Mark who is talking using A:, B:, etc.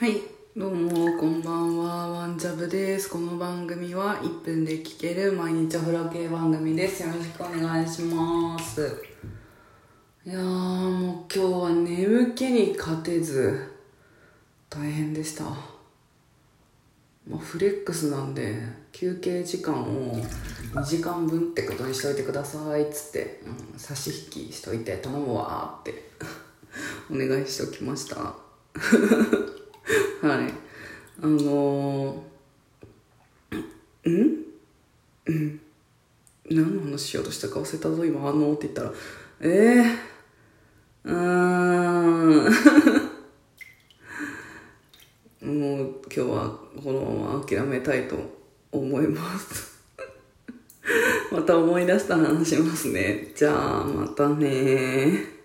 A: はい、どうも、こんばんは、ワンジャブです。この番組は1分で聴ける毎日お風呂系番組です。よろしくお願いします。いやー、もう今日は眠気に勝てず、大変でした。まあ、フレックスなんで、休憩時間を2時間分ってことにしといてくださいっつって、うん、差し引きしといて頼むわーってお願いしときました。あのー、ん？うん？何の話しようとしたか忘れたぞ、今、あのーって言ったら。ええー、うーん。もう今日はこのまま諦めたいと思います。また思い出した話しますね。じゃあ、またね